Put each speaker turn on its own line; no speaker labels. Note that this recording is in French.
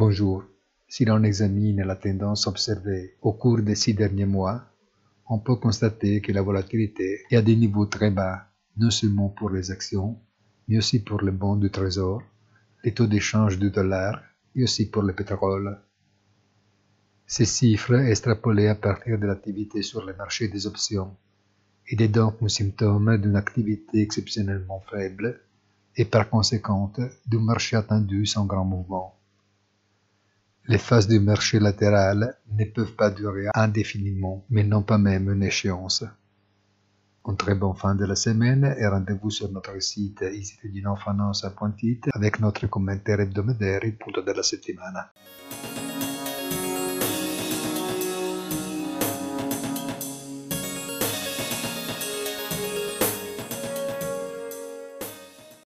Bonjour. Si l'on examine la tendance observée au cours des six derniers mois, on peut constater que la volatilité est à des niveaux très bas, non seulement pour les actions, mais aussi pour les bons du trésor, les taux d'échange du dollar et aussi pour le pétrole. Ces chiffres, extrapolés à partir de l'activité sur le marché des options, étaient donc un symptôme d'une activité exceptionnellement faible et par conséquent d'un marché attendu sans grand mouvement. Les phases du marché latéral ne peuvent pas durer indéfiniment, mais non pas même une échéance. Une très bonne fin de la semaine et rendez-vous sur notre site isitudinofinance.it avec notre commentaire hebdomadaire punto della settimana.